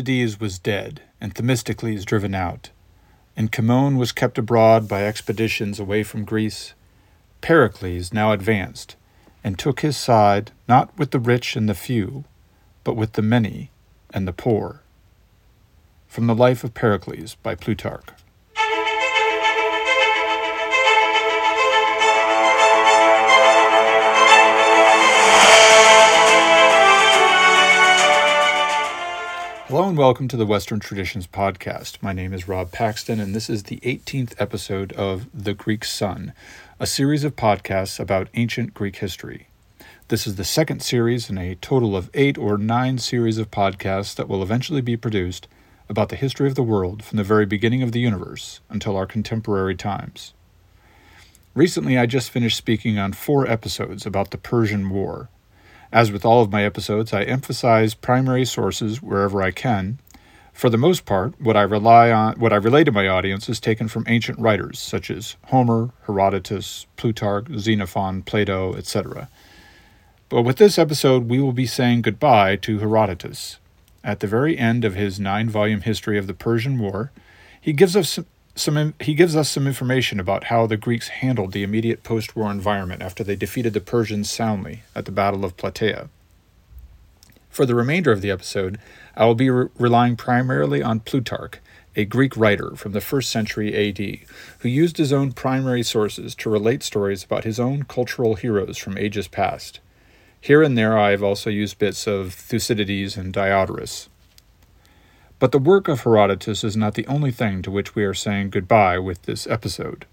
Aristides was dead, and Themistocles driven out, and Cimon was kept abroad by expeditions away from Greece. Pericles now advanced, and took his side not with the rich and the few, but with the many and the poor. From the Life of Pericles by Plutarch. Hello and welcome to the Western Traditions Podcast. My name is Rob Paxton, and this is the 18th episode of The Greek Sun, a series of podcasts about ancient Greek history. This is the second series in a total of eight or nine series of podcasts that will eventually be produced about the history of the world from the very beginning of the universe until our contemporary times. Recently, I just finished speaking on four episodes about the Persian War as with all of my episodes, I emphasize primary sources wherever I can. For the most part, what I rely on, what I relay to my audience is taken from ancient writers such as Homer, Herodotus, Plutarch, Xenophon, Plato, etc. But with this episode, we will be saying goodbye to Herodotus. At the very end of his nine-volume history of the Persian War, he gives us some he gives us some information about how the Greeks handled the immediate post-war environment after they defeated the Persians soundly at the Battle of Plataea. For the remainder of the episode, I will be re- relying primarily on Plutarch, a Greek writer from the 1st century AD, who used his own primary sources to relate stories about his own cultural heroes from ages past. Here and there I have also used bits of Thucydides and Diodorus. But the work of Herodotus is not the only thing to which we are saying goodbye with this episode.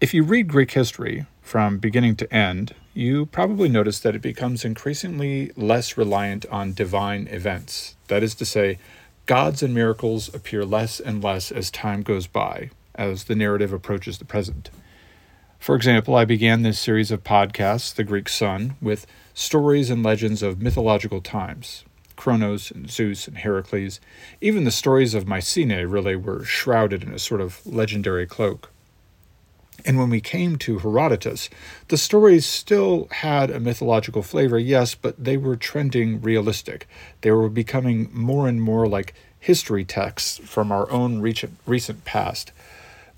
If you read Greek history from beginning to end, you probably notice that it becomes increasingly less reliant on divine events. That is to say, gods and miracles appear less and less as time goes by, as the narrative approaches the present. For example, I began this series of podcasts, The Greek Sun, with stories and legends of mythological times, Kronos and Zeus and Heracles. Even the stories of Mycenae really were shrouded in a sort of legendary cloak. And when we came to Herodotus, the stories still had a mythological flavor, yes, but they were trending realistic. They were becoming more and more like history texts from our own recent, recent past.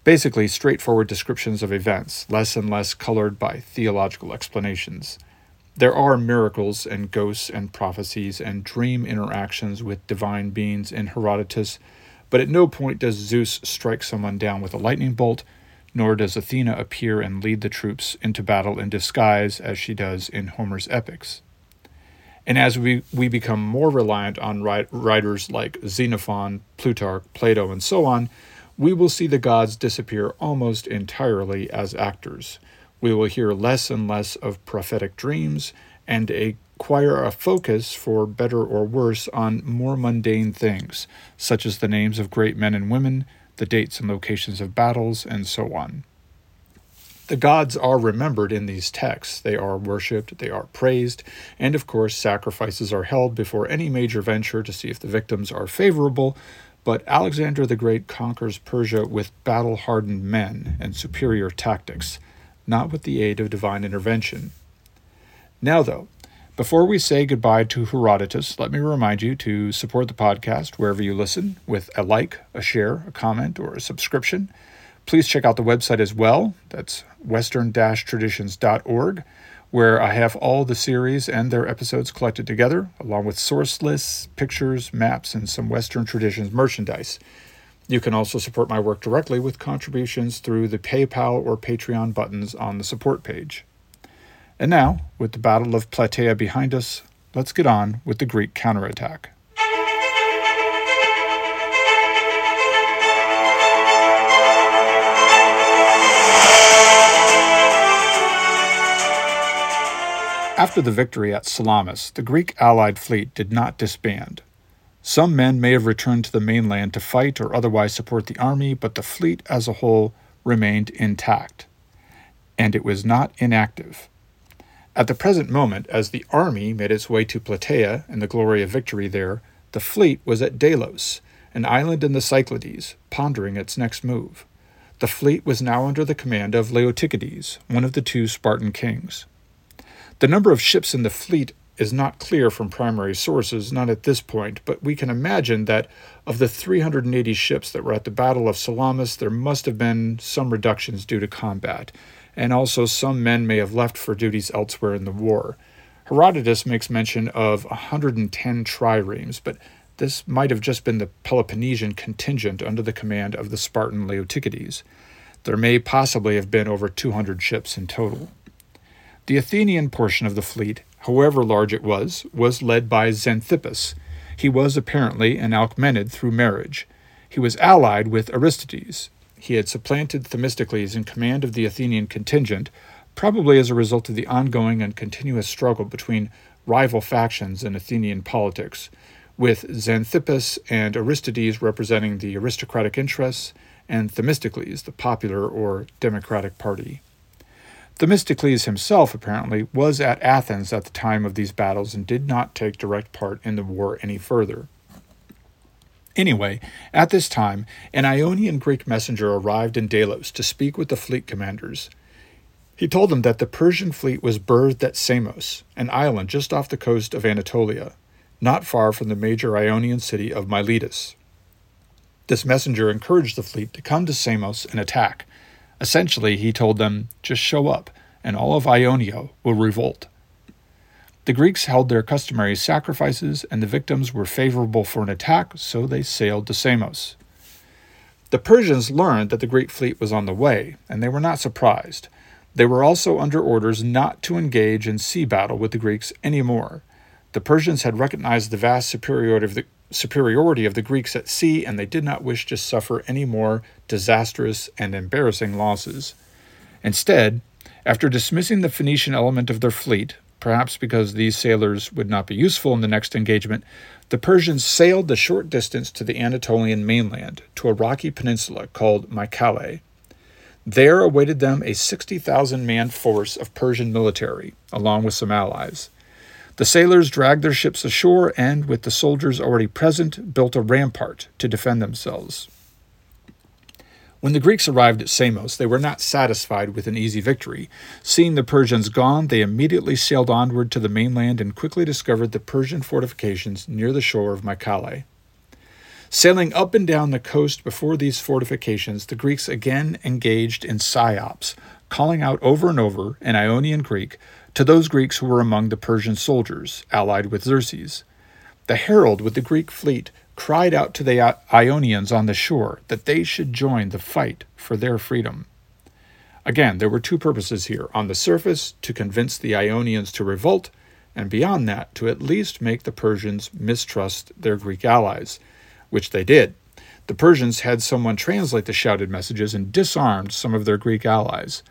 Basically, straightforward descriptions of events, less and less colored by theological explanations. There are miracles and ghosts and prophecies and dream interactions with divine beings in Herodotus, but at no point does Zeus strike someone down with a lightning bolt, nor does Athena appear and lead the troops into battle in disguise as she does in Homer's epics. And as we, we become more reliant on writers like Xenophon, Plutarch, Plato, and so on, we will see the gods disappear almost entirely as actors we will hear less and less of prophetic dreams and acquire a focus, for better or worse, on more mundane things, such as the names of great men and women, the dates and locations of battles, and so on. The gods are remembered in these texts. They are worshipped, they are praised, and of course, sacrifices are held before any major venture to see if the victims are favorable. But Alexander the Great conquers Persia with battle hardened men and superior tactics not with the aid of divine intervention. Now, though, before we say goodbye to Herodotus, let me remind you to support the podcast wherever you listen with a like, a share, a comment, or a subscription. Please check out the website as well. That's western traditions.org, where I have all the series and their episodes collected together, along with source lists, pictures, maps, and some Western traditions merchandise. You can also support my work directly with contributions through the PayPal or Patreon buttons on the support page. And now, with the Battle of Plataea behind us, let's get on with the Greek counterattack. After the victory at Salamis, the Greek allied fleet did not disband. Some men may have returned to the mainland to fight or otherwise support the army, but the fleet as a whole remained intact, and it was not inactive. At the present moment, as the army made its way to Plataea and the glory of victory there, the fleet was at Delos, an island in the Cyclades, pondering its next move. The fleet was now under the command of Leotychides, one of the two Spartan kings. The number of ships in the fleet is not clear from primary sources, not at this point, but we can imagine that of the 380 ships that were at the Battle of Salamis, there must have been some reductions due to combat, and also some men may have left for duties elsewhere in the war. Herodotus makes mention of 110 triremes, but this might have just been the Peloponnesian contingent under the command of the Spartan Leotychides. There may possibly have been over 200 ships in total. The Athenian portion of the fleet, however large it was, was led by Xanthippus. He was apparently an Alcmaeonid through marriage. He was allied with Aristides. He had supplanted Themistocles in command of the Athenian contingent, probably as a result of the ongoing and continuous struggle between rival factions in Athenian politics, with Xanthippus and Aristides representing the aristocratic interests and Themistocles the popular or democratic party. Themistocles himself, apparently, was at Athens at the time of these battles and did not take direct part in the war any further. Anyway, at this time, an Ionian Greek messenger arrived in Delos to speak with the fleet commanders. He told them that the Persian fleet was berthed at Samos, an island just off the coast of Anatolia, not far from the major Ionian city of Miletus. This messenger encouraged the fleet to come to Samos and attack. Essentially, he told them, just show up, and all of Ionia will revolt. The Greeks held their customary sacrifices, and the victims were favorable for an attack, so they sailed to Samos. The Persians learned that the Greek fleet was on the way, and they were not surprised. They were also under orders not to engage in sea battle with the Greeks any more. The Persians had recognized the vast superiority of the, superiority of the Greeks at sea, and they did not wish to suffer any more disastrous and embarrassing losses. Instead, after dismissing the Phoenician element of their fleet, perhaps because these sailors would not be useful in the next engagement, the Persians sailed the short distance to the Anatolian mainland, to a rocky peninsula called Mycale. There awaited them a 60,000 man force of Persian military, along with some allies. The sailors dragged their ships ashore and, with the soldiers already present, built a rampart to defend themselves. When the Greeks arrived at Samos, they were not satisfied with an easy victory. Seeing the Persians gone, they immediately sailed onward to the mainland and quickly discovered the Persian fortifications near the shore of Mycale. Sailing up and down the coast before these fortifications, the Greeks again engaged in psyops, calling out over and over in Ionian Greek to those Greeks who were among the Persian soldiers, allied with Xerxes. The herald with the Greek fleet cried out to the Ionians on the shore that they should join the fight for their freedom. Again, there were two purposes here. On the surface, to convince the Ionians to revolt, and beyond that, to at least make the Persians mistrust their Greek allies, which they did. The Persians had someone translate the shouted messages and disarmed some of their Greek allies.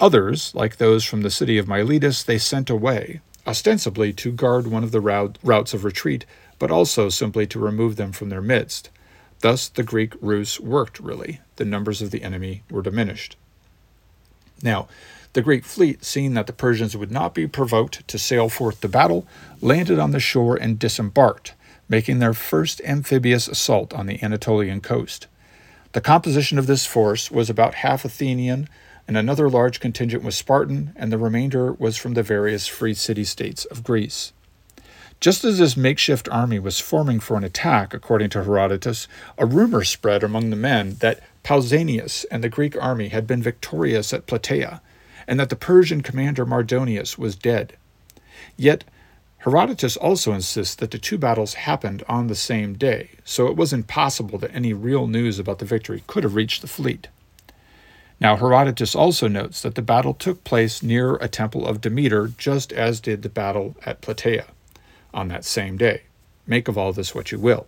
Others, like those from the city of Miletus, they sent away, ostensibly to guard one of the routes of retreat, but also simply to remove them from their midst. Thus, the Greek ruse worked, really. The numbers of the enemy were diminished. Now, the Greek fleet, seeing that the Persians would not be provoked to sail forth to battle, landed on the shore and disembarked, making their first amphibious assault on the Anatolian coast. The composition of this force was about half Athenian, and another large contingent was Spartan, and the remainder was from the various free city states of Greece. Just as this makeshift army was forming for an attack, according to Herodotus, a rumor spread among the men that Pausanias and the Greek army had been victorious at Plataea, and that the Persian commander Mardonius was dead. Yet Herodotus also insists that the two battles happened on the same day, so it was impossible that any real news about the victory could have reached the fleet. Now, Herodotus also notes that the battle took place near a temple of Demeter, just as did the battle at Plataea on that same day. Make of all this what you will.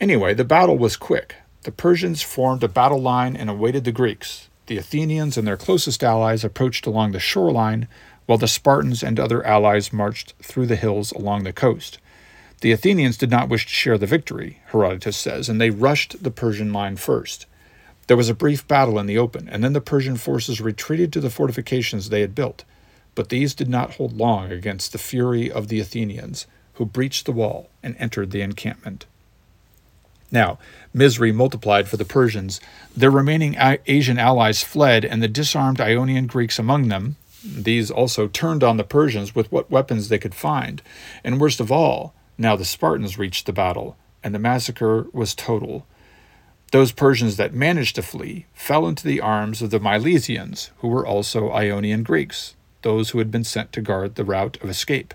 Anyway, the battle was quick. The Persians formed a battle line and awaited the Greeks. The Athenians and their closest allies approached along the shoreline, while the Spartans and other allies marched through the hills along the coast. The Athenians did not wish to share the victory, Herodotus says, and they rushed the Persian line first. There was a brief battle in the open, and then the Persian forces retreated to the fortifications they had built. But these did not hold long against the fury of the Athenians, who breached the wall and entered the encampment. Now, misery multiplied for the Persians. Their remaining Asian allies fled, and the disarmed Ionian Greeks among them, These also turned on the Persians with what weapons they could find, and worst of all, now the Spartans reached the battle, and the massacre was total. Those Persians that managed to flee fell into the arms of the Milesians, who were also Ionian Greeks, those who had been sent to guard the route of escape.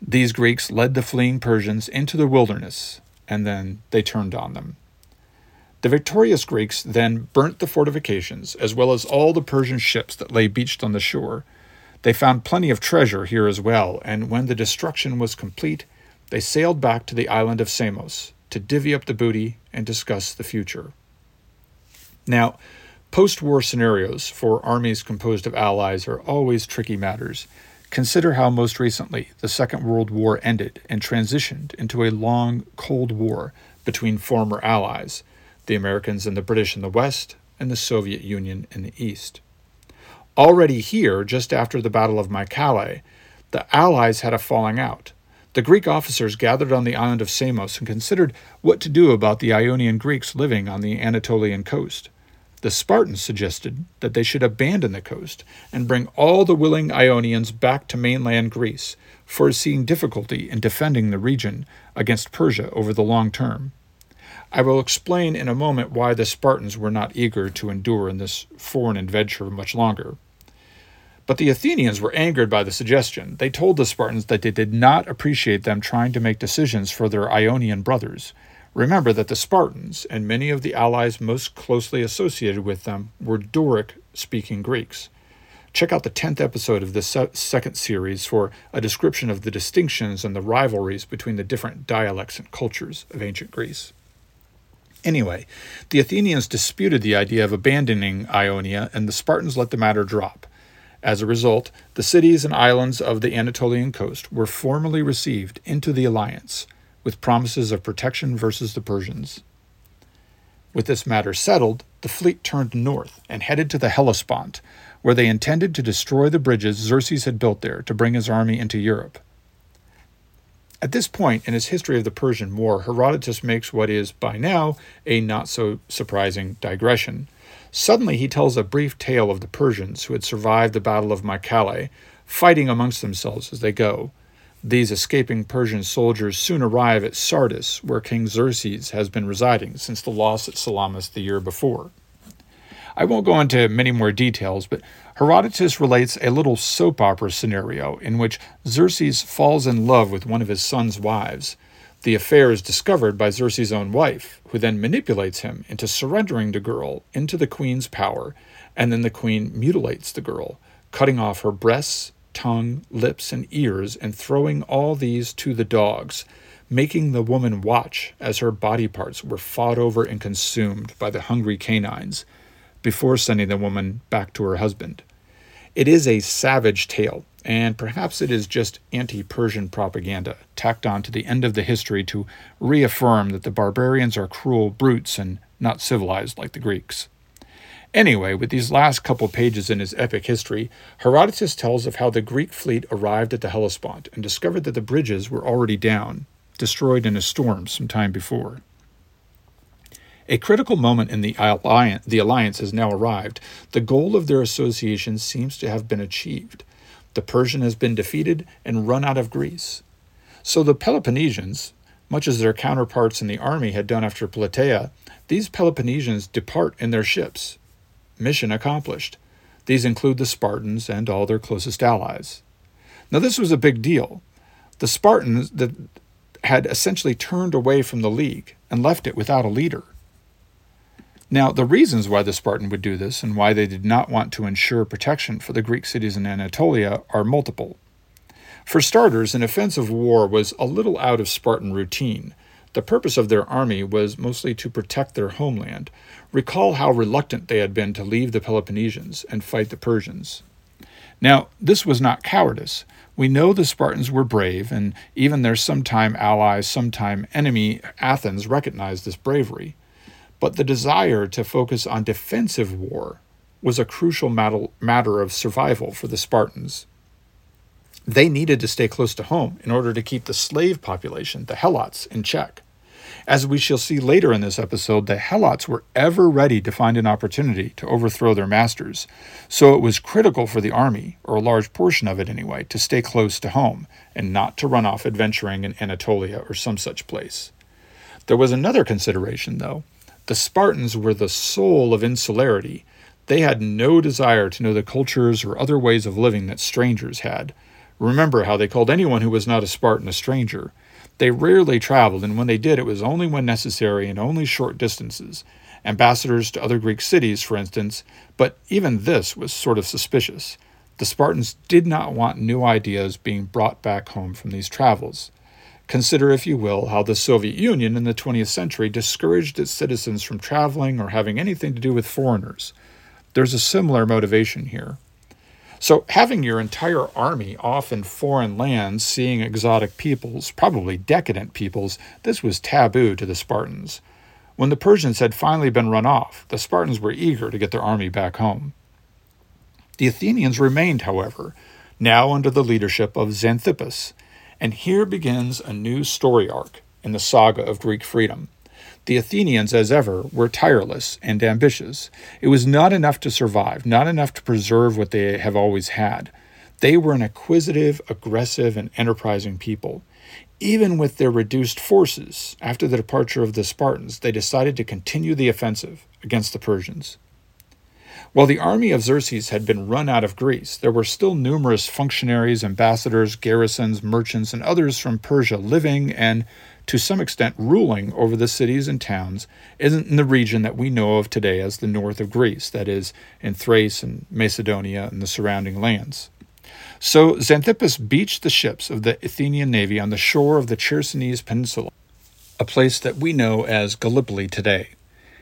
These Greeks led the fleeing Persians into the wilderness, and then they turned on them. The victorious Greeks then burnt the fortifications, as well as all the Persian ships that lay beached on the shore. They found plenty of treasure here as well, and when the destruction was complete, they sailed back to the island of Samos to divvy up the booty and discuss the future. Now, post war scenarios for armies composed of allies are always tricky matters. Consider how most recently the Second World War ended and transitioned into a long Cold War between former allies, the Americans and the British in the West, and the Soviet Union in the East. Already here, just after the Battle of Mycale, the Allies had a falling out. The Greek officers gathered on the island of Samos and considered what to do about the Ionian Greeks living on the Anatolian coast. The Spartans suggested that they should abandon the coast and bring all the willing Ionians back to mainland Greece, foreseeing difficulty in defending the region against Persia over the long term. I will explain in a moment why the Spartans were not eager to endure in this foreign adventure much longer. But the Athenians were angered by the suggestion. They told the Spartans that they did not appreciate them trying to make decisions for their Ionian brothers, Remember that the Spartans and many of the allies most closely associated with them were Doric speaking Greeks. Check out the 10th episode of this second series for a description of the distinctions and the rivalries between the different dialects and cultures of ancient Greece. Anyway, the Athenians disputed the idea of abandoning Ionia, and the Spartans let the matter drop. As a result, the cities and islands of the Anatolian coast were formally received into the alliance with promises of protection versus the Persians. With this matter settled, the fleet turned north and headed to the Hellespont, where they intended to destroy the bridges Xerxes had built there to bring his army into Europe. At this point in his history of the Persian War, Herodotus makes what is, by now, a not so surprising digression. Suddenly, he tells a brief tale of the Persians who had survived the Battle of Mycale, fighting amongst themselves as they go, these escaping Persian soldiers soon arrive at Sardis, where King Xerxes has been residing since the loss at Salamis the year before. I won't go into many more details, but Herodotus relates a little soap opera scenario in which Xerxes falls in love with one of his son's wives. The affair is discovered by Xerxes' own wife, who then manipulates him into surrendering the girl into the queen's power, and then the queen mutilates the girl, cutting off her breasts, tongue, lips, and ears, and throwing all these to the dogs, making the woman watch as her body parts were fought over and consumed by the hungry canines, before sending the woman back to her husband. It is a savage tale, and perhaps it is just anti Persian propaganda tacked on to the end of the history to reaffirm that the barbarians are cruel brutes and not civilized like the Greeks. Anyway, with these last couple pages in his epic history, Herodotus tells of how the Greek fleet arrived at the Hellespont and discovered that the bridges were already down, destroyed in a storm some time before. A critical moment in the alliance, the alliance has now arrived. The goal of their association seems to have been achieved. The Persian has been defeated and run out of Greece. So the Peloponnesians, much as their counterparts in the army had done after Plataea, these Peloponnesians depart in their ships, mission accomplished. These include the Spartans and all their closest allies. Now, this was a big deal. The Spartans that had essentially turned away from the League and left it without a leader. Now, the reasons why the Spartan would do this and why they did not want to ensure protection for the Greek cities in Anatolia are multiple. For starters, an offensive war was a little out of Spartan routine, the purpose of their army was mostly to protect their homeland. Recall how reluctant they had been to leave the Peloponnesians and fight the Persians. Now, this was not cowardice. We know the Spartans were brave, and even their sometime ally, sometime enemy, Athens, recognized this bravery. But the desire to focus on defensive war was a crucial matter of survival for the Spartans. They needed to stay close to home in order to keep the slave population, the Helots, in check. As we shall see later in this episode, the Helots were ever ready to find an opportunity to overthrow their masters, so it was critical for the army, or a large portion of it anyway, to stay close to home and not to run off adventuring in Anatolia or some such place. There was another consideration, though. The Spartans were the soul of insularity. They had no desire to know the cultures or other ways of living that strangers had. Remember how they called anyone who was not a Spartan a stranger. They rarely traveled, and when they did, it was only when necessary and only short distances. Ambassadors to other Greek cities, for instance, but even this was sort of suspicious. The Spartans did not want new ideas being brought back home from these travels. Consider, if you will, how the Soviet Union in the 20th century discouraged its citizens from traveling or having anything to do with foreigners. There's a similar motivation here. So, having your entire army off in foreign lands, seeing exotic peoples, probably decadent peoples, this was taboo to the Spartans. When the Persians had finally been run off, the Spartans were eager to get their army back home. The Athenians remained, however, now under the leadership of Xanthippus, and here begins a new story arc in the saga of Greek freedom. The Athenians, as ever, were tireless and ambitious. It was not enough to survive, not enough to preserve what they have always had. They were an acquisitive, aggressive, and enterprising people. Even with their reduced forces, after the departure of the Spartans, they decided to continue the offensive against the Persians. While the army of Xerxes had been run out of Greece, there were still numerous functionaries, ambassadors, garrisons, merchants, and others from Persia living and to some extent ruling over the cities and towns in the region that we know of today as the north of Greece, that is, in Thrace and Macedonia and the surrounding lands. So Xanthippus beached the ships of the Athenian navy on the shore of the Chersonese Peninsula, a place that we know as Gallipoli today.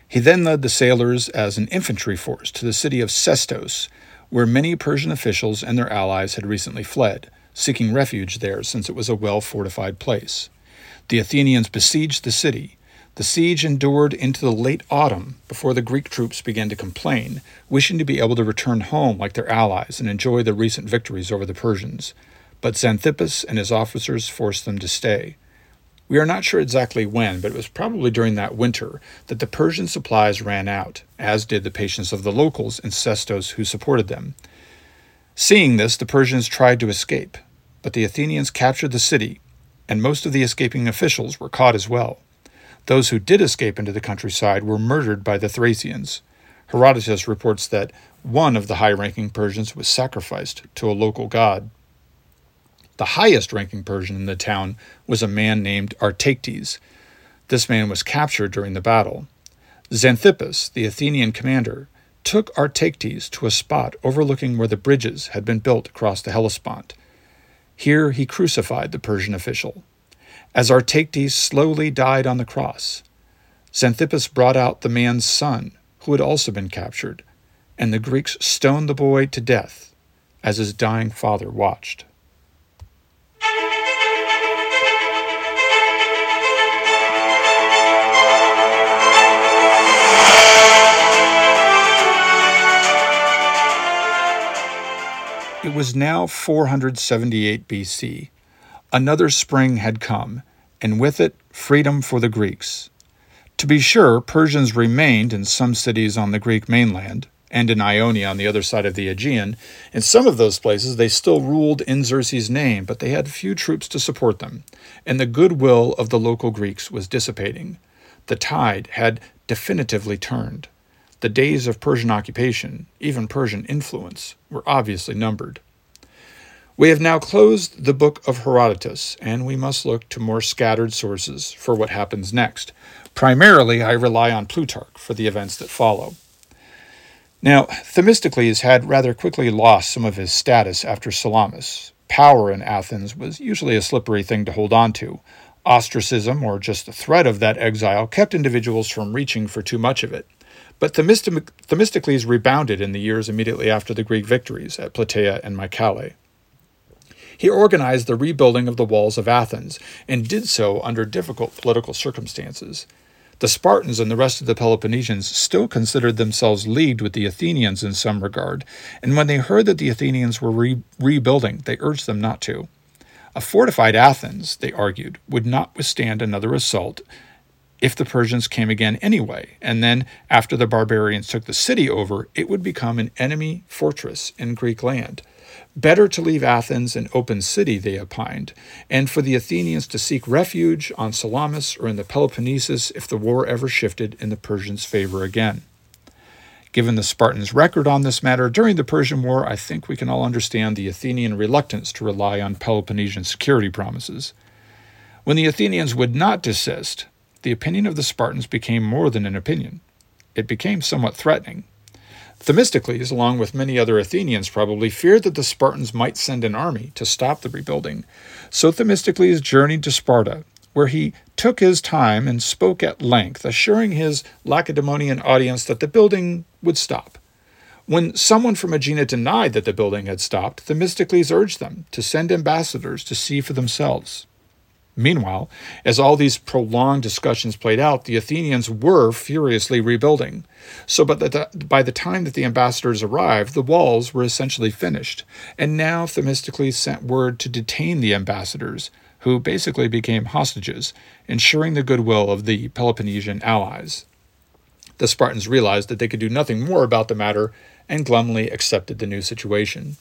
He then led the sailors as an infantry force to the city of Sestos, where many Persian officials and their allies had recently fled, seeking refuge there since it was a well fortified place. The Athenians besieged the city. The siege endured into the late autumn before the Greek troops began to complain, wishing to be able to return home like their allies and enjoy the recent victories over the Persians. But Xanthippus and his officers forced them to stay. We are not sure exactly when, but it was probably during that winter that the Persian supplies ran out, as did the patience of the locals in Sestos who supported them. Seeing this, the Persians tried to escape, but the Athenians captured the city and most of the escaping officials were caught as well. Those who did escape into the countryside were murdered by the Thracians. Herodotus reports that one of the high ranking Persians was sacrificed to a local god. The highest ranking Persian in the town was a man named Artayctes. This man was captured during the battle. Xanthippus, the Athenian commander, took Artayctes to a spot overlooking where the bridges had been built across the Hellespont. Here he crucified the Persian official. As Artayctes slowly died on the cross, Xanthippus brought out the man's son, who had also been captured, and the Greeks stoned the boy to death as his dying father watched. It was now 478 BC. Another spring had come, and with it, freedom for the Greeks. To be sure, Persians remained in some cities on the Greek mainland, and in Ionia on the other side of the Aegean. In some of those places, they still ruled in Xerxes' name, but they had few troops to support them, and the goodwill of the local Greeks was dissipating. The tide had definitively turned. The days of Persian occupation, even Persian influence, were obviously numbered. We have now closed the book of Herodotus, and we must look to more scattered sources for what happens next. Primarily, I rely on Plutarch for the events that follow. Now, Themistocles had rather quickly lost some of his status after Salamis. Power in Athens was usually a slippery thing to hold on to. Ostracism, or just the threat of that exile, kept individuals from reaching for too much of it. But Themistocles rebounded in the years immediately after the Greek victories at Plataea and Mycale. He organized the rebuilding of the walls of Athens, and did so under difficult political circumstances. The Spartans and the rest of the Peloponnesians still considered themselves leagued with the Athenians in some regard, and when they heard that the Athenians were re- rebuilding, they urged them not to. A fortified Athens, they argued, would not withstand another assault if the Persians came again anyway, and then after the barbarians took the city over, it would become an enemy fortress in Greek land. Better to leave Athens an open city, they opined, and for the Athenians to seek refuge on Salamis or in the Peloponnesus if the war ever shifted in the Persians' favor again. Given the Spartans' record on this matter during the Persian War, I think we can all understand the Athenian reluctance to rely on Peloponnesian security promises. When the Athenians would not desist, the opinion of the Spartans became more than an opinion. It became somewhat threatening. Themistocles, along with many other Athenians, probably feared that the Spartans might send an army to stop the rebuilding. So Themistocles journeyed to Sparta, where he took his time and spoke at length, assuring his Lacedaemonian audience that the building would stop. When someone from Aegina denied that the building had stopped, Themistocles urged them to send ambassadors to see for themselves. Meanwhile, as all these prolonged discussions played out, the Athenians were furiously rebuilding. So by the, by the time that the ambassadors arrived, the walls were essentially finished. And now Themistocles sent word to detain the ambassadors, who basically became hostages, ensuring the goodwill of the Peloponnesian allies. The Spartans realized that they could do nothing more about the matter and glumly accepted the new situation.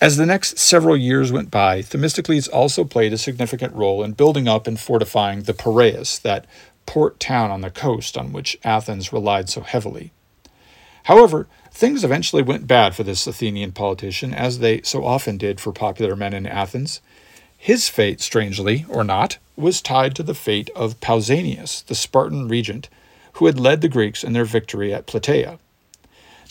As the next several years went by, Themistocles also played a significant role in building up and fortifying the Piraeus, that port town on the coast on which Athens relied so heavily. However, things eventually went bad for this Athenian politician, as they so often did for popular men in Athens. His fate, strangely or not, was tied to the fate of Pausanias, the Spartan regent, who had led the Greeks in their victory at Plataea.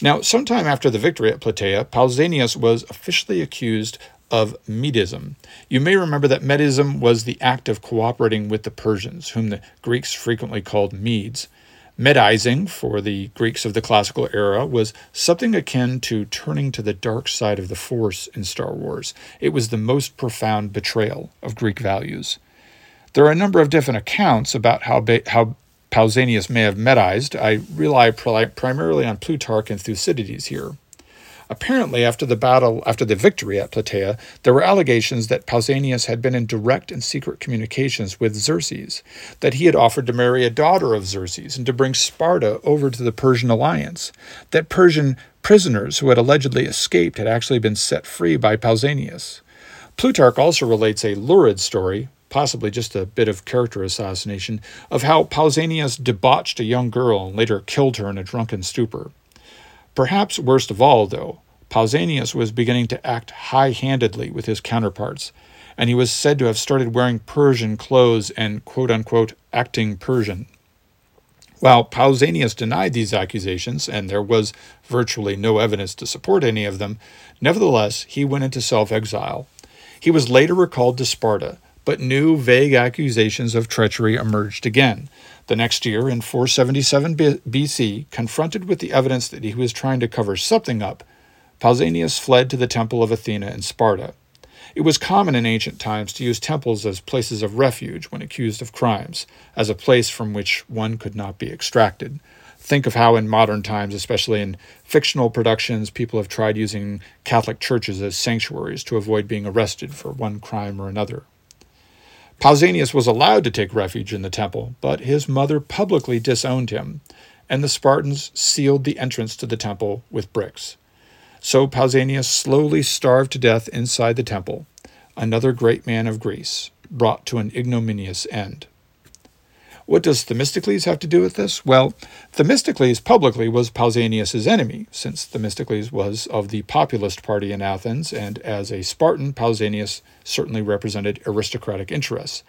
Now, sometime after the victory at Plataea, Pausanias was officially accused of Medism. You may remember that Medism was the act of cooperating with the Persians, whom the Greeks frequently called Medes. Medizing, for the Greeks of the classical era, was something akin to turning to the dark side of the Force in Star Wars. It was the most profound betrayal of Greek values. There are a number of different accounts about how, ba- how Pausanias may have medized, I rely primarily on Plutarch and Thucydides here. Apparently, after the battle, after the victory at Plataea, there were allegations that Pausanias had been in direct and secret communications with Xerxes, that he had offered to marry a daughter of Xerxes and to bring Sparta over to the Persian alliance, that Persian prisoners who had allegedly escaped had actually been set free by Pausanias. Plutarch also relates a lurid story possibly just a bit of character assassination, of how Pausanias debauched a young girl and later killed her in a drunken stupor. Perhaps worst of all, though, Pausanias was beginning to act high handedly with his counterparts, and he was said to have started wearing Persian clothes and quote unquote acting Persian. While Pausanias denied these accusations, and there was virtually no evidence to support any of them, nevertheless he went into self exile. He was later recalled to Sparta, but new vague accusations of treachery emerged again. The next year, in 477 BC, confronted with the evidence that he was trying to cover something up, Pausanias fled to the temple of Athena in Sparta. It was common in ancient times to use temples as places of refuge when accused of crimes, as a place from which one could not be extracted. Think of how, in modern times, especially in fictional productions, people have tried using Catholic churches as sanctuaries to avoid being arrested for one crime or another. Pausanias was allowed to take refuge in the temple, but his mother publicly disowned him, and the Spartans sealed the entrance to the temple with bricks. So Pausanias slowly starved to death inside the temple, another great man of Greece, brought to an ignominious end. What does Themistocles have to do with this? Well, Themistocles publicly was Pausanias' enemy, since Themistocles was of the populist party in Athens, and as a Spartan, Pausanias certainly represented aristocratic interests.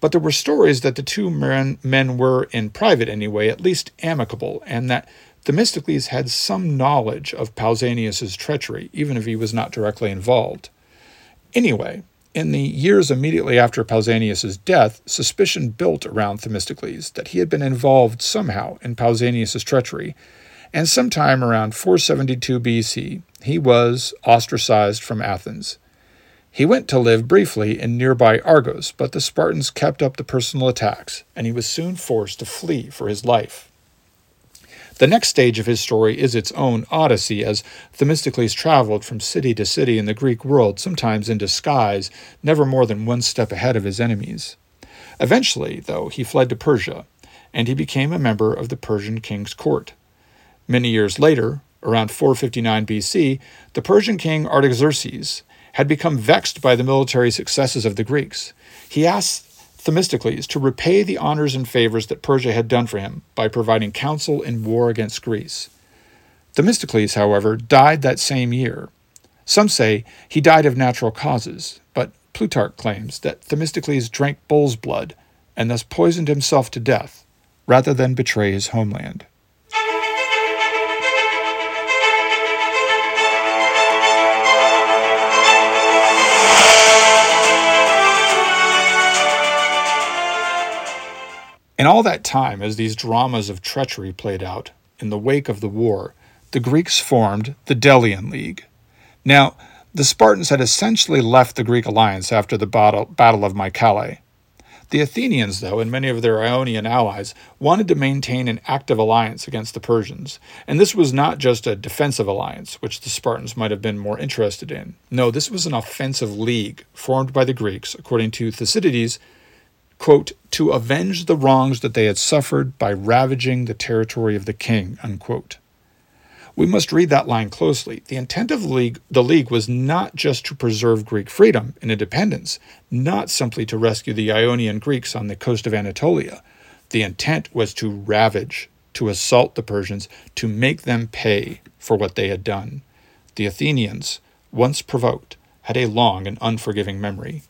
But there were stories that the two men, men were, in private anyway, at least amicable, and that Themistocles had some knowledge of Pausanias' treachery, even if he was not directly involved. Anyway, in the years immediately after Pausanias' death, suspicion built around Themistocles that he had been involved somehow in Pausanias' treachery, and sometime around 472 BC, he was ostracized from Athens. He went to live briefly in nearby Argos, but the Spartans kept up the personal attacks, and he was soon forced to flee for his life. The next stage of his story is its own odyssey, as Themistocles traveled from city to city in the Greek world, sometimes in disguise, never more than one step ahead of his enemies. Eventually, though, he fled to Persia, and he became a member of the Persian king's court. Many years later, around 459 BC, the Persian king Artaxerxes had become vexed by the military successes of the Greeks. He asked Themistocles to repay the honors and favors that Persia had done for him by providing counsel in war against Greece. Themistocles, however, died that same year. Some say he died of natural causes, but Plutarch claims that Themistocles drank bull's blood and thus poisoned himself to death rather than betray his homeland. In all that time, as these dramas of treachery played out, in the wake of the war, the Greeks formed the Delian League. Now, the Spartans had essentially left the Greek alliance after the battle, battle of Mycale. The Athenians, though, and many of their Ionian allies, wanted to maintain an active alliance against the Persians. And this was not just a defensive alliance, which the Spartans might have been more interested in. No, this was an offensive league formed by the Greeks, according to Thucydides, quote, to avenge the wrongs that they had suffered by ravaging the territory of the king, unquote. We must read that line closely. The intent of the league, the league was not just to preserve Greek freedom and independence, not simply to rescue the Ionian Greeks on the coast of Anatolia. The intent was to ravage, to assault the Persians, to make them pay for what they had done. The Athenians, once provoked, had a long and unforgiving memory.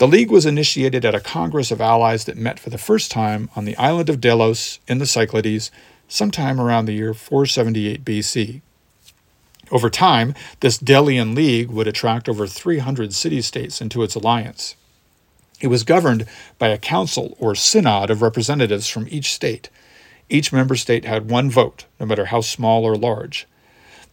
The League was initiated at a congress of allies that met for the first time on the island of Delos in the Cyclades sometime around the year 478 BC. Over time, this Delian League would attract over 300 city states into its alliance. It was governed by a council or synod of representatives from each state. Each member state had one vote, no matter how small or large.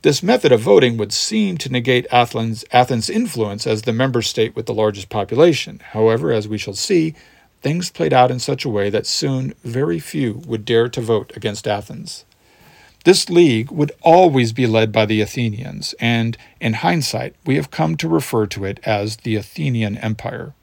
This method of voting would seem to negate Athens', Athens' influence as the member state with the largest population. However, as we shall see, things played out in such a way that soon very few would dare to vote against Athens. This league would always be led by the Athenians, and in hindsight, we have come to refer to it as the Athenian Empire.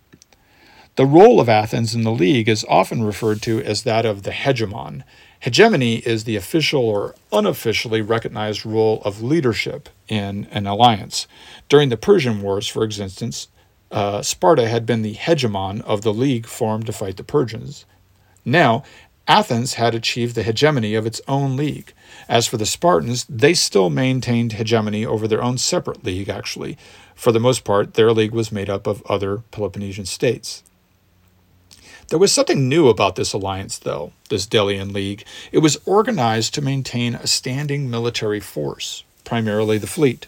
The role of Athens in the league is often referred to as that of the hegemon. Hegemony is the official or unofficially recognized role of leadership in an alliance. During the Persian Wars, for instance, uh, Sparta had been the hegemon of the league formed to fight the Persians. Now, Athens had achieved the hegemony of its own league. As for the Spartans, they still maintained hegemony over their own separate league, actually. For the most part, their league was made up of other Peloponnesian states. There was something new about this alliance, though, this Delian League. It was organized to maintain a standing military force, primarily the fleet.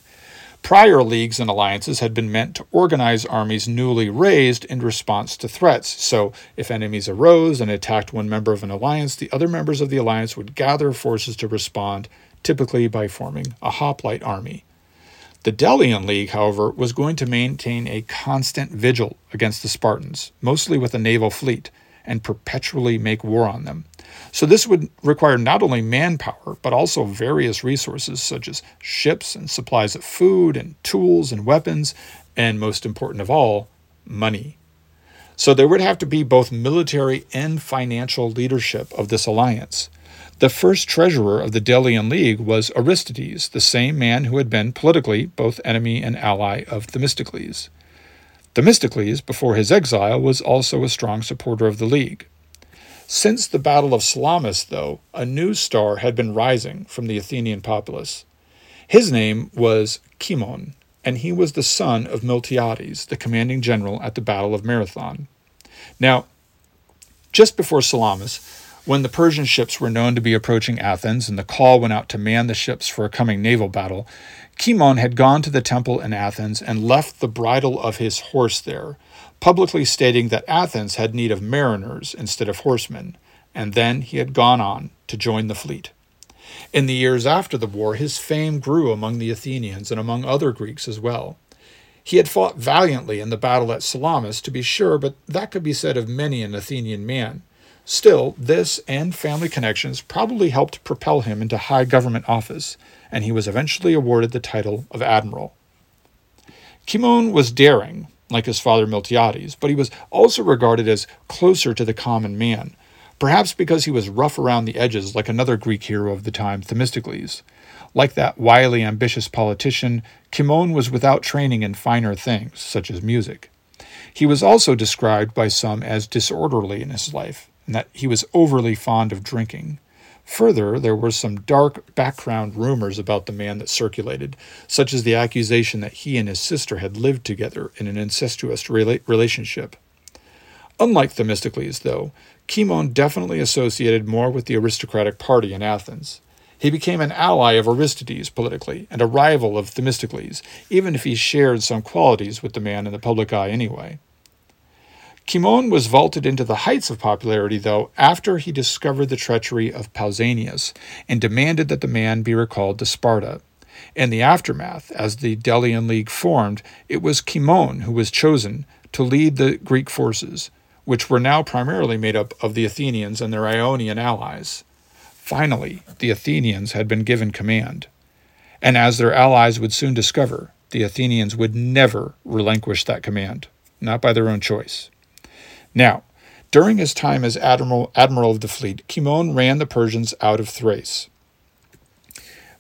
Prior leagues and alliances had been meant to organize armies newly raised in response to threats. So, if enemies arose and attacked one member of an alliance, the other members of the alliance would gather forces to respond, typically by forming a hoplite army. The Delian League, however, was going to maintain a constant vigil against the Spartans, mostly with a naval fleet, and perpetually make war on them. So, this would require not only manpower, but also various resources such as ships and supplies of food and tools and weapons, and most important of all, money. So, there would have to be both military and financial leadership of this alliance. The first treasurer of the Delian League was Aristides, the same man who had been politically both enemy and ally of Themistocles. Themistocles, before his exile, was also a strong supporter of the League. Since the Battle of Salamis, though, a new star had been rising from the Athenian populace. His name was Cimon, and he was the son of Miltiades, the commanding general at the Battle of Marathon. Now, just before Salamis, when the Persian ships were known to be approaching Athens and the call went out to man the ships for a coming naval battle, Cimon had gone to the temple in Athens and left the bridle of his horse there, publicly stating that Athens had need of mariners instead of horsemen, and then he had gone on to join the fleet. In the years after the war, his fame grew among the Athenians and among other Greeks as well. He had fought valiantly in the battle at Salamis, to be sure, but that could be said of many an Athenian man. Still, this and family connections probably helped propel him into high government office, and he was eventually awarded the title of admiral. Cimon was daring, like his father Miltiades, but he was also regarded as closer to the common man, perhaps because he was rough around the edges like another Greek hero of the time, Themistocles. Like that wily, ambitious politician, Cimon was without training in finer things, such as music. He was also described by some as disorderly in his life, and that he was overly fond of drinking. Further, there were some dark background rumors about the man that circulated, such as the accusation that he and his sister had lived together in an incestuous rela- relationship. Unlike Themistocles, though, Cimon definitely associated more with the aristocratic party in Athens. He became an ally of Aristides politically and a rival of Themistocles, even if he shared some qualities with the man in the public eye anyway. Cimon was vaulted into the heights of popularity, though, after he discovered the treachery of Pausanias and demanded that the man be recalled to Sparta. In the aftermath, as the Delian League formed, it was Cimon who was chosen to lead the Greek forces, which were now primarily made up of the Athenians and their Ionian allies. Finally, the Athenians had been given command. And as their allies would soon discover, the Athenians would never relinquish that command, not by their own choice. Now, during his time as admiral, admiral of the fleet, Cimon ran the Persians out of Thrace.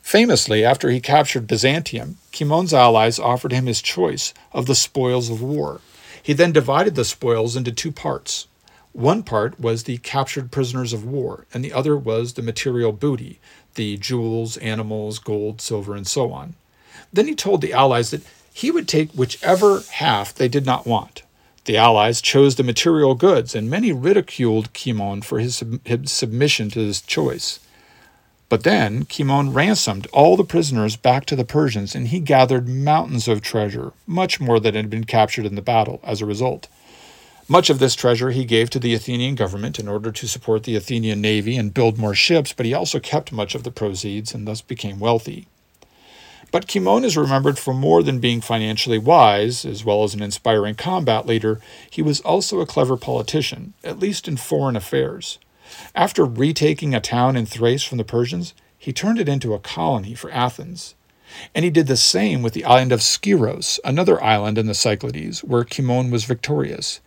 Famously, after he captured Byzantium, Cimon's allies offered him his choice of the spoils of war. He then divided the spoils into two parts. One part was the captured prisoners of war, and the other was the material booty, the jewels, animals, gold, silver, and so on. Then he told the allies that he would take whichever half they did not want. The Allies chose the material goods, and many ridiculed Cimon for his, his submission to this choice. But then Cimon ransomed all the prisoners back to the Persians, and he gathered mountains of treasure, much more than had been captured in the battle as a result. Much of this treasure he gave to the Athenian government in order to support the Athenian navy and build more ships, but he also kept much of the proceeds and thus became wealthy. But Cimon is remembered for more than being financially wise, as well as an inspiring combat leader, he was also a clever politician, at least in foreign affairs. After retaking a town in Thrace from the Persians, he turned it into a colony for Athens. And he did the same with the island of Skyros, another island in the Cyclades, where Cimon was victorious.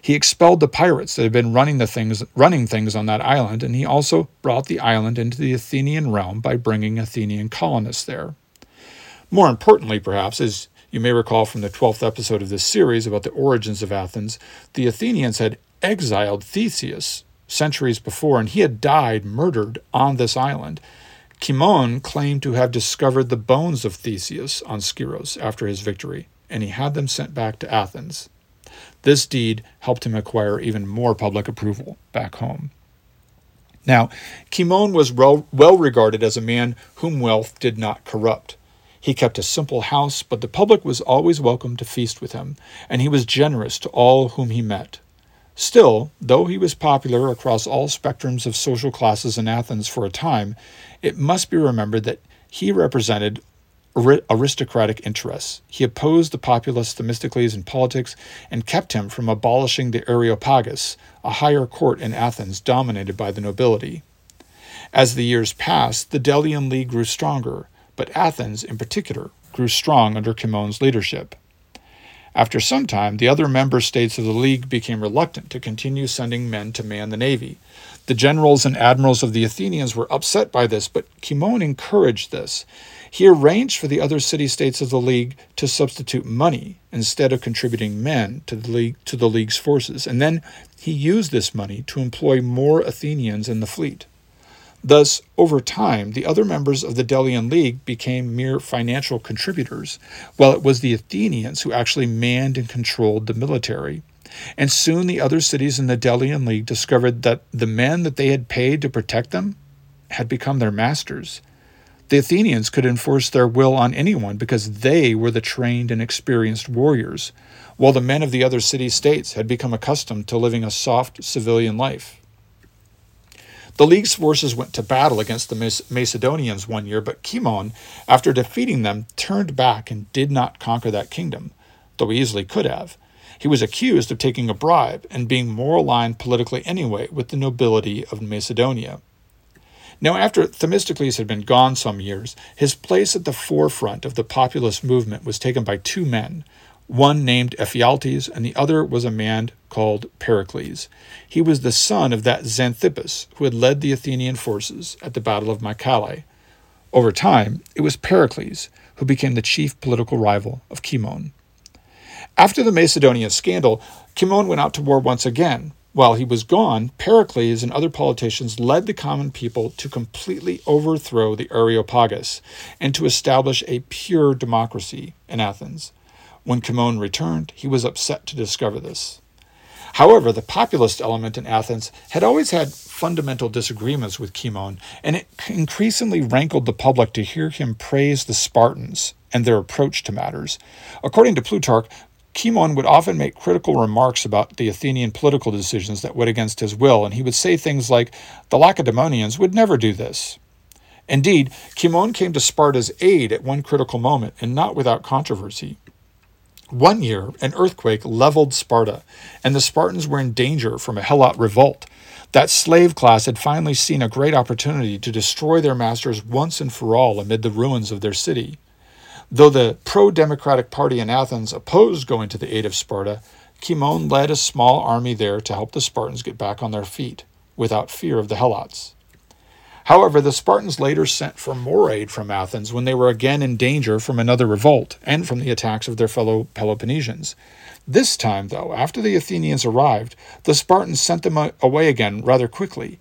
He expelled the pirates that had been running the things running things on that island, and he also brought the island into the Athenian realm by bringing Athenian colonists there. More importantly, perhaps, as you may recall from the 12th episode of this series about the origins of Athens, the Athenians had exiled Theseus centuries before, and he had died murdered on this island. Cimon claimed to have discovered the bones of Theseus on Skyros after his victory, and he had them sent back to Athens. This deed helped him acquire even more public approval back home. Now, Cimon was well regarded as a man whom wealth did not corrupt. He kept a simple house, but the public was always welcome to feast with him, and he was generous to all whom he met. Still, though he was popular across all spectrums of social classes in Athens for a time, it must be remembered that he represented aristocratic interests. He opposed the populace Themistocles in politics and kept him from abolishing the Areopagus, a higher court in Athens dominated by the nobility. As the years passed, the Delian League grew stronger, but Athens, in particular, grew strong under Cimon's leadership. After some time, the other member states of the League became reluctant to continue sending men to man the navy. The generals and admirals of the Athenians were upset by this, but Cimon encouraged this. He arranged for the other city states of the League to substitute money instead of contributing men to the League to the League's forces, and then he used this money to employ more Athenians in the fleet. Thus, over time, the other members of the Delian League became mere financial contributors, while it was the Athenians who actually manned and controlled the military. And soon the other cities in the Delian League discovered that the men that they had paid to protect them had become their masters. The Athenians could enforce their will on anyone because they were the trained and experienced warriors, while the men of the other city states had become accustomed to living a soft civilian life. The League's forces went to battle against the Macedonians one year, but Cimon, after defeating them, turned back and did not conquer that kingdom, though he easily could have. He was accused of taking a bribe and being more aligned politically anyway with the nobility of Macedonia. Now, after Themistocles had been gone some years, his place at the forefront of the populist movement was taken by two men, one named Ephialtes, and the other was a man called Pericles. He was the son of that Xanthippus who had led the Athenian forces at the Battle of Mycale. Over time, it was Pericles who became the chief political rival of Cimon. After the Macedonian scandal, Cimon went out to war once again. While he was gone, Pericles and other politicians led the common people to completely overthrow the Areopagus and to establish a pure democracy in Athens. When Cimon returned, he was upset to discover this. However, the populist element in Athens had always had fundamental disagreements with Cimon, and it increasingly rankled the public to hear him praise the Spartans and their approach to matters. According to Plutarch, Cimon would often make critical remarks about the Athenian political decisions that went against his will, and he would say things like, The Lacedaemonians would never do this. Indeed, Cimon came to Sparta's aid at one critical moment, and not without controversy. One year, an earthquake leveled Sparta, and the Spartans were in danger from a Helot revolt. That slave class had finally seen a great opportunity to destroy their masters once and for all amid the ruins of their city. Though the pro democratic party in Athens opposed going to the aid of Sparta, Cimon led a small army there to help the Spartans get back on their feet, without fear of the Helots. However, the Spartans later sent for more aid from Athens when they were again in danger from another revolt and from the attacks of their fellow Peloponnesians. This time, though, after the Athenians arrived, the Spartans sent them away again rather quickly,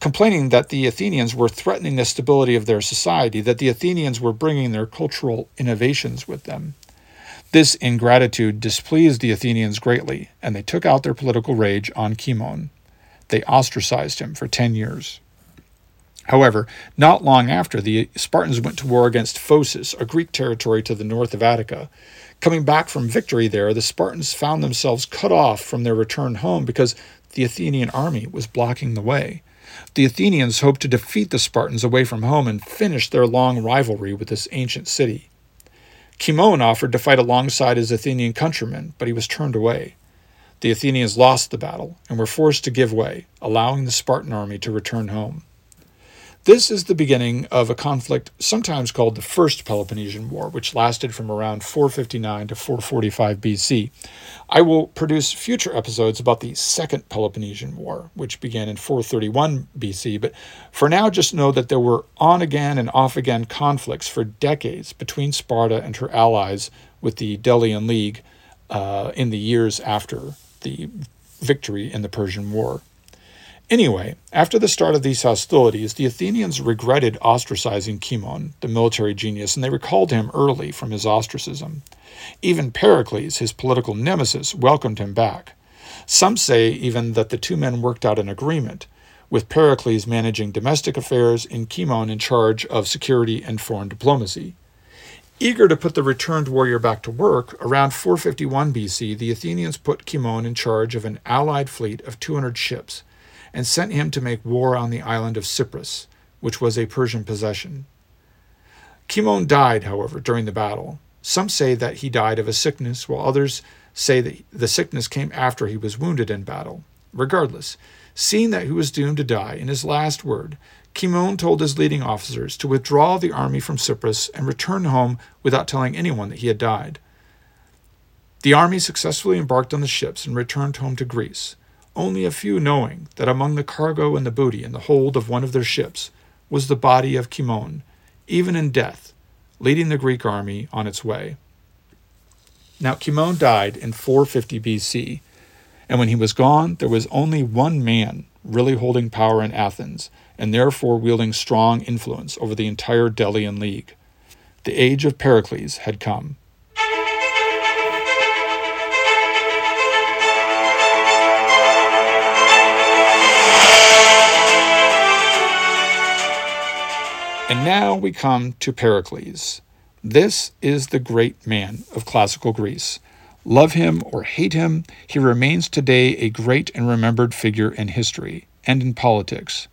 complaining that the Athenians were threatening the stability of their society, that the Athenians were bringing their cultural innovations with them. This ingratitude displeased the Athenians greatly, and they took out their political rage on Cimon. They ostracized him for ten years. However, not long after, the Spartans went to war against Phocis, a Greek territory to the north of Attica. Coming back from victory there, the Spartans found themselves cut off from their return home because the Athenian army was blocking the way. The Athenians hoped to defeat the Spartans away from home and finish their long rivalry with this ancient city. Cimon offered to fight alongside his Athenian countrymen, but he was turned away. The Athenians lost the battle and were forced to give way, allowing the Spartan army to return home. This is the beginning of a conflict sometimes called the First Peloponnesian War, which lasted from around 459 to 445 BC. I will produce future episodes about the Second Peloponnesian War, which began in 431 BC, but for now just know that there were on again and off again conflicts for decades between Sparta and her allies with the Delian League uh, in the years after the victory in the Persian War. Anyway, after the start of these hostilities, the Athenians regretted ostracizing Cimon, the military genius, and they recalled him early from his ostracism. Even Pericles, his political nemesis, welcomed him back. Some say even that the two men worked out an agreement, with Pericles managing domestic affairs and Cimon in charge of security and foreign diplomacy. Eager to put the returned warrior back to work, around 451 BC, the Athenians put Cimon in charge of an allied fleet of 200 ships and sent him to make war on the island of Cyprus, which was a Persian possession. Cimon died, however, during the battle. Some say that he died of a sickness, while others say that the sickness came after he was wounded in battle. Regardless, seeing that he was doomed to die, in his last word, Cimon told his leading officers to withdraw the army from Cyprus and return home without telling anyone that he had died. The army successfully embarked on the ships and returned home to Greece only a few knowing that among the cargo and the booty in the hold of one of their ships was the body of Cimon, even in death, leading the Greek army on its way. Now, Cimon died in 450 BC, and when he was gone, there was only one man really holding power in Athens, and therefore wielding strong influence over the entire Delian League. The age of Pericles had come. And now we come to Pericles. This is the great man of classical Greece. Love him or hate him, he remains today a great and remembered figure in history and in politics.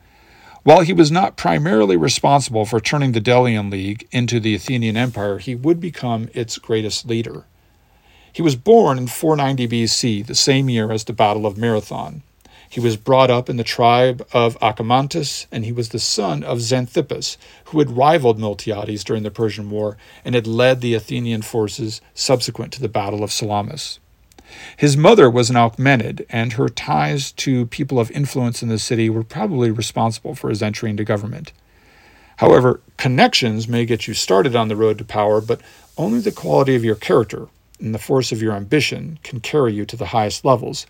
While he was not primarily responsible for turning the Delian League into the Athenian Empire, he would become its greatest leader. He was born in 490 BC, the same year as the Battle of Marathon. He was brought up in the tribe of Achamantus, and he was the son of Xanthippus, who had rivaled Miltiades during the Persian War and had led the Athenian forces subsequent to the Battle of Salamis. His mother was an Alcmaeonid, and her ties to people of influence in the city were probably responsible for his entry into government. However, connections may get you started on the road to power, but only the quality of your character and the force of your ambition can carry you to the highest levels,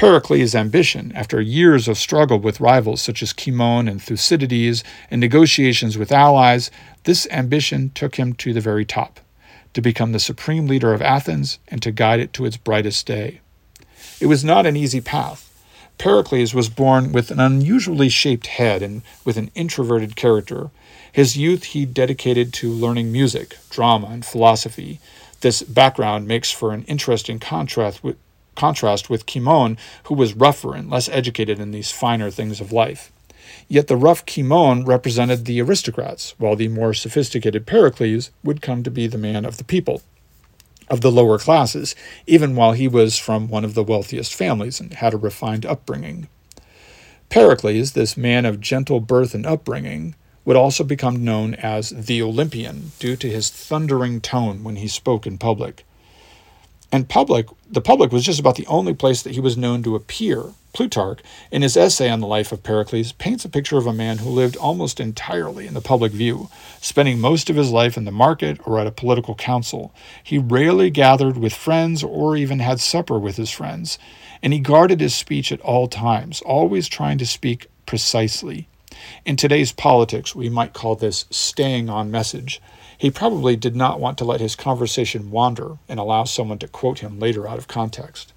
Pericles' ambition, after years of struggle with rivals such as Cimon and Thucydides and negotiations with allies, this ambition took him to the very top, to become the supreme leader of Athens and to guide it to its brightest day. It was not an easy path. Pericles was born with an unusually shaped head and with an introverted character. His youth he dedicated to learning music, drama, and philosophy. This background makes for an interesting contrast with, contrast with Cimon, who was rougher and less educated in these finer things of life. Yet the rough Cimon represented the aristocrats, while the more sophisticated Pericles would come to be the man of the people, of the lower classes, even while he was from one of the wealthiest families and had a refined upbringing. Pericles, this man of gentle birth and upbringing, would also become known as the Olympian due to his thundering tone when he spoke in public. And public, the public was just about the only place that he was known to appear. Plutarch, in his essay on the life of Pericles, paints a picture of a man who lived almost entirely in the public view, spending most of his life in the market or at a political council. He rarely gathered with friends or even had supper with his friends, and he guarded his speech at all times, always trying to speak precisely. In today's politics, we might call this staying on message. He probably did not want to let his conversation wander and allow someone to quote him later out of context.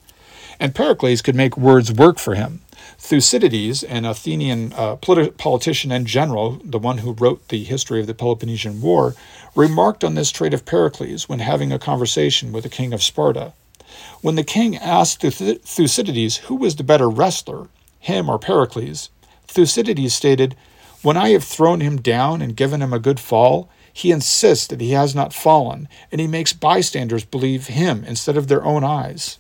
And Pericles could make words work for him. Thucydides, an Athenian uh, politi- politician and general, the one who wrote the history of the Peloponnesian War, remarked on this trait of Pericles when having a conversation with the king of Sparta. When the king asked Thucydides who was the better wrestler, him or Pericles, Thucydides stated, When I have thrown him down and given him a good fall, he insists that he has not fallen, and he makes bystanders believe him instead of their own eyes.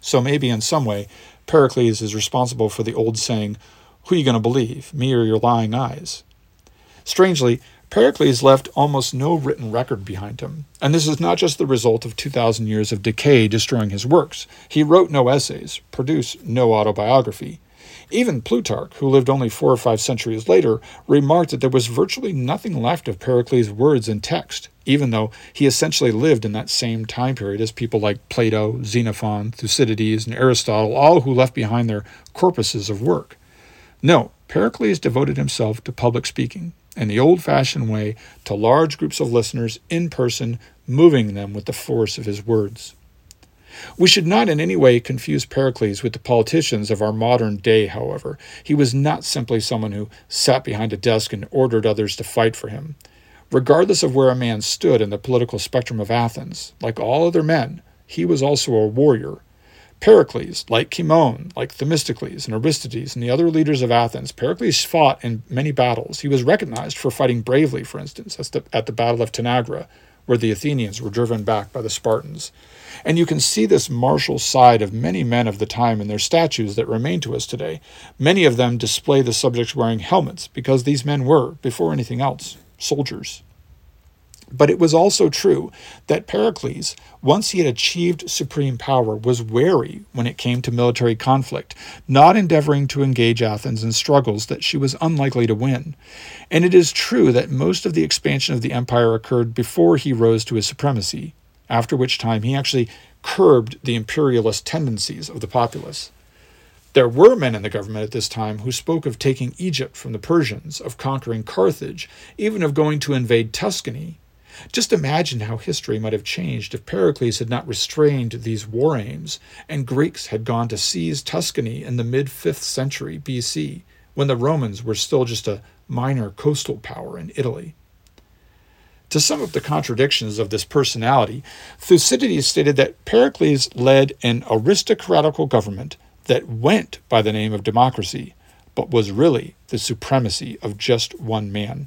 So maybe in some way, Pericles is responsible for the old saying, Who are you going to believe, me or your lying eyes? Strangely, Pericles left almost no written record behind him, and this is not just the result of 2,000 years of decay destroying his works. He wrote no essays, produced no autobiography. Even Plutarch, who lived only four or five centuries later, remarked that there was virtually nothing left of Pericles' words in text, even though he essentially lived in that same time period as people like Plato, Xenophon, Thucydides, and Aristotle, all who left behind their corpuses of work. No, Pericles devoted himself to public speaking in the old fashioned way to large groups of listeners in person, moving them with the force of his words. We should not in any way confuse Pericles with the politicians of our modern day, however. He was not simply someone who sat behind a desk and ordered others to fight for him. Regardless of where a man stood in the political spectrum of Athens, like all other men, he was also a warrior. Pericles, like Cimon, like Themistocles and Aristides and the other leaders of Athens, Pericles fought in many battles. He was recognized for fighting bravely, for instance, at the, at the Battle of Tanagra, where the Athenians were driven back by the Spartans. And you can see this martial side of many men of the time in their statues that remain to us today. Many of them display the subjects wearing helmets because these men were, before anything else, soldiers. But it was also true that Pericles, once he had achieved supreme power, was wary when it came to military conflict, not endeavoring to engage Athens in struggles that she was unlikely to win. And it is true that most of the expansion of the empire occurred before he rose to his supremacy, after which time he actually curbed the imperialist tendencies of the populace. There were men in the government at this time who spoke of taking Egypt from the Persians, of conquering Carthage, even of going to invade Tuscany. Just imagine how history might have changed if Pericles had not restrained these war aims and Greeks had gone to seize Tuscany in the mid 5th century BC, when the Romans were still just a minor coastal power in Italy. To sum up the contradictions of this personality, Thucydides stated that Pericles led an aristocratical government that went by the name of democracy, but was really the supremacy of just one man.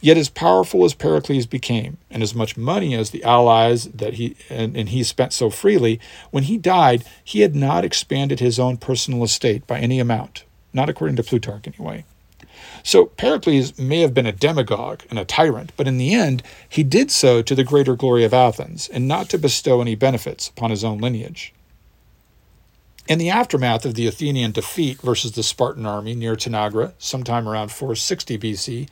Yet, as powerful as Pericles became, and as much money as the allies that he and, and, he spent so freely, when he died, he had not expanded his own personal estate by any amount, not according to Plutarch anyway. So Pericles may have been a demagogue and a tyrant, but in the end, he did so to the greater glory of Athens, and not to bestow any benefits upon his own lineage. In the aftermath of the Athenian defeat versus the Spartan army near Tanagra, sometime around 460 BC,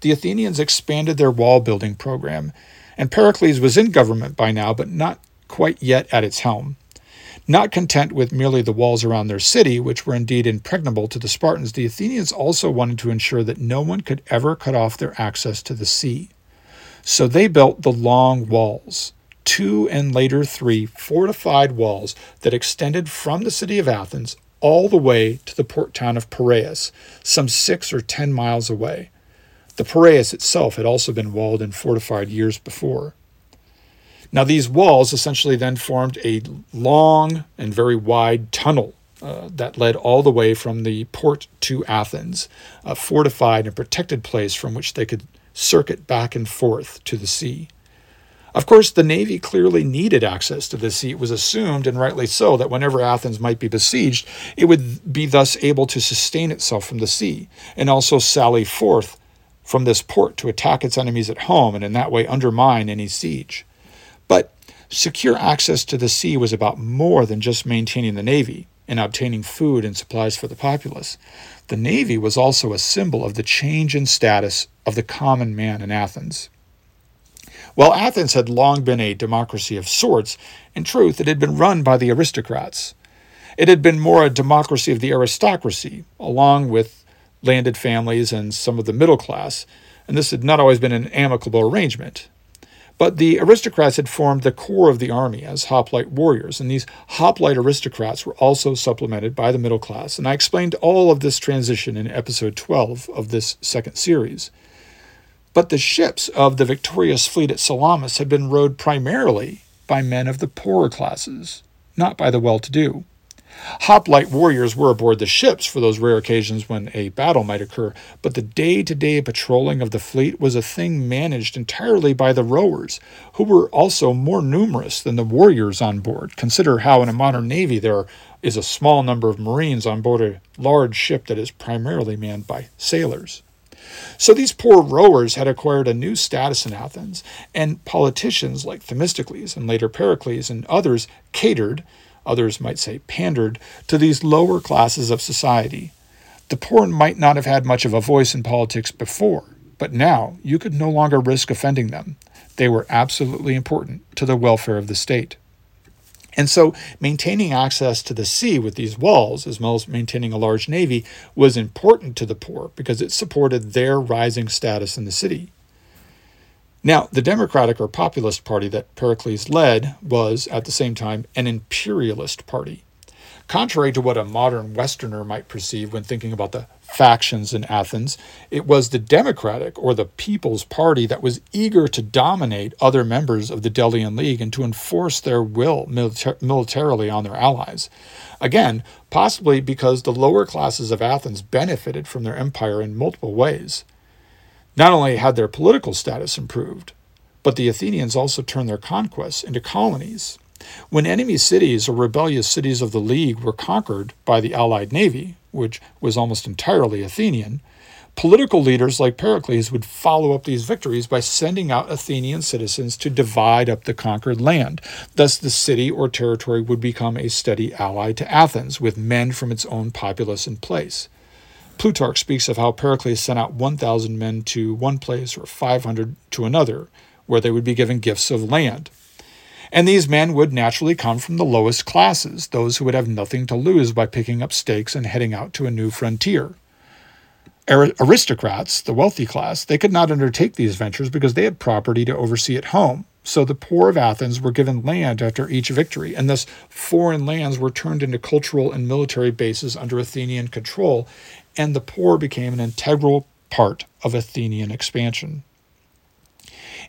the Athenians expanded their wall building program, and Pericles was in government by now, but not quite yet at its helm. Not content with merely the walls around their city, which were indeed impregnable to the Spartans, the Athenians also wanted to ensure that no one could ever cut off their access to the sea. So they built the long walls, two and later three fortified walls that extended from the city of Athens all the way to the port town of Piraeus, some six or ten miles away. The Piraeus itself had also been walled and fortified years before. Now, these walls essentially then formed a long and very wide tunnel uh, that led all the way from the port to Athens, a fortified and protected place from which they could circuit back and forth to the sea. Of course, the Navy clearly needed access to the sea. It was assumed, and rightly so, that whenever Athens might be besieged, it would be thus able to sustain itself from the sea, and also sally forth from this port to attack its enemies at home and in that way undermine any siege. But secure access to the sea was about more than just maintaining the navy and obtaining food and supplies for the populace. The navy was also a symbol of the change in status of the common man in Athens. While Athens had long been a democracy of sorts, in truth it had been run by the aristocrats. It had been more a democracy of the aristocracy, along with landed families and some of the middle class, and this had not always been an amicable arrangement. But the aristocrats had formed the core of the army as hoplite warriors, and these hoplite aristocrats were also supplemented by the middle class. And I explained all of this transition in episode 12 of this second series. But the ships of the victorious fleet at Salamis had been rowed primarily by men of the poorer classes, not by the well to do. Hoplite warriors were aboard the ships for those rare occasions when a battle might occur, but the day to day patrolling of the fleet was a thing managed entirely by the rowers, who were also more numerous than the warriors on board. Consider how in a modern navy there is a small number of marines on board a large ship that is primarily manned by sailors. So these poor rowers had acquired a new status in Athens, and politicians like Themistocles and later Pericles and others catered others might say pandered, to these lower classes of society. The poor might not have had much of a voice in politics before, but now you could no longer risk offending them. They were absolutely important to the welfare of the state. And so, maintaining access to the sea with these walls, as well as maintaining a large navy, was important to the poor because it supported their rising status in the city. Now, the Democratic or Populist Party that Pericles led was, at the same time, an imperialist party. Contrary to what a modern Westerner might perceive when thinking about the factions in Athens, it was the Democratic or the People's Party that was eager to dominate other members of the Delian League and to enforce their will milita- militarily on their allies. Again, possibly because the lower classes of Athens benefited from their empire in multiple ways. Not only had their political status improved, but the Athenians also turned their conquests into colonies. When enemy cities or rebellious cities of the League were conquered by the allied navy, which was almost entirely Athenian, political leaders like Pericles would follow up these victories by sending out Athenian citizens to divide up the conquered land. Thus, the city or territory would become a steady ally to Athens, with men from its own populace in place. Plutarch speaks of how Pericles sent out 1,000 men to one place or 500 to another, where they would be given gifts of land. And these men would naturally come from the lowest classes, those who would have nothing to lose by picking up stakes and heading out to a new frontier. Aristocrats, the wealthy class, they could not undertake these ventures because they had property to oversee at home. So the poor of Athens were given land after each victory, and thus foreign lands were turned into cultural and military bases under Athenian control, and the poor became an integral part of Athenian expansion.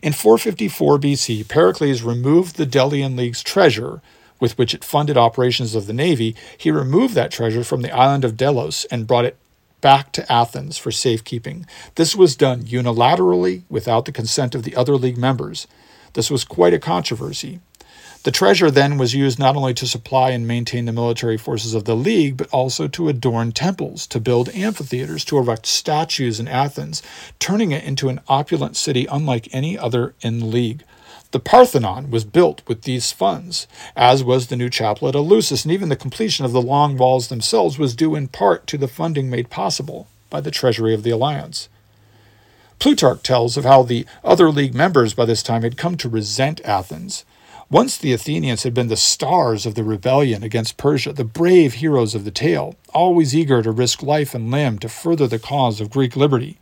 In 454 BC, Pericles removed the Delian League's treasure, with which it funded operations of the navy. He removed that treasure from the island of Delos and brought it back to Athens for safekeeping. This was done unilaterally without the consent of the other league members. This was quite a controversy. The treasure then was used not only to supply and maintain the military forces of the League, but also to adorn temples, to build amphitheaters, to erect statues in Athens, turning it into an opulent city unlike any other in the League. The Parthenon was built with these funds, as was the new chapel at Eleusis, and even the completion of the long walls themselves was due in part to the funding made possible by the treasury of the alliance. Plutarch tells of how the other league members by this time had come to resent Athens. Once the Athenians had been the stars of the rebellion against Persia, the brave heroes of the tale, always eager to risk life and limb to further the cause of Greek liberty.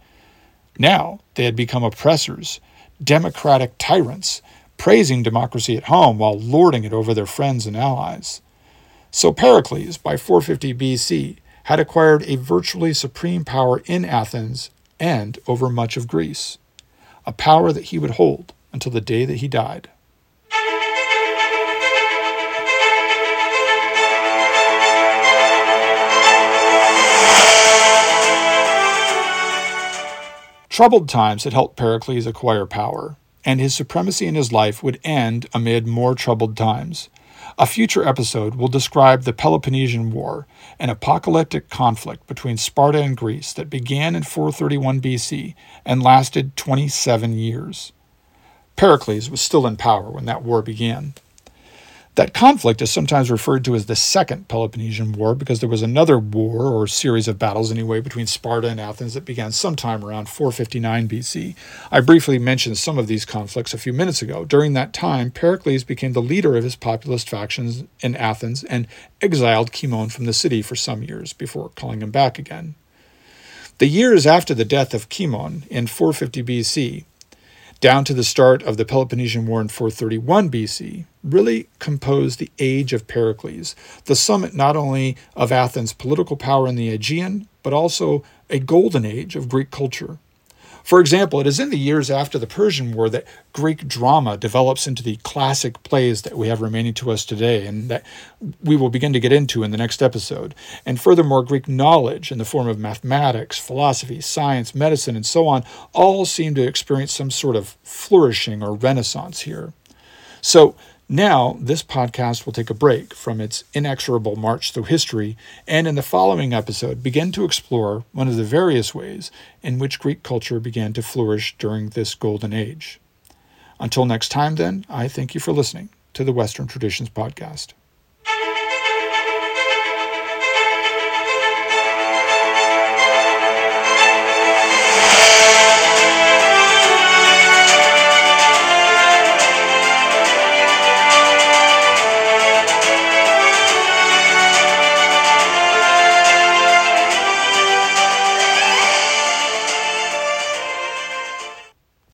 Now they had become oppressors, democratic tyrants, praising democracy at home while lording it over their friends and allies. So Pericles, by 450 BC, had acquired a virtually supreme power in Athens and over much of Greece, a power that he would hold until the day that he died. Troubled times had helped Pericles acquire power, and his supremacy in his life would end amid more troubled times. A future episode will describe the Peloponnesian War, an apocalyptic conflict between Sparta and Greece that began in 431 BC and lasted 27 years. Pericles was still in power when that war began. That conflict is sometimes referred to as the Second Peloponnesian War because there was another war, or series of battles anyway, between Sparta and Athens that began sometime around 459 BC. I briefly mentioned some of these conflicts a few minutes ago. During that time, Pericles became the leader of his populist factions in Athens and exiled Cimon from the city for some years before calling him back again. The years after the death of Cimon in 450 BC down to the start of the Peloponnesian War in 431 BC, really composed the age of Pericles, the summit not only of Athens' political power in the Aegean, but also a golden age of Greek culture. For example, it is in the years after the Persian War that Greek drama develops into the classic plays that we have remaining to us today, and that we will begin to get into in the next episode. And furthermore, Greek knowledge in the form of mathematics, philosophy, science, medicine, and so on all seem to experience some sort of flourishing or renaissance here. So, now, this podcast will take a break from its inexorable march through history and in the following episode begin to explore one of the various ways in which Greek culture began to flourish during this golden age. Until next time, then, I thank you for listening to the Western Traditions Podcast.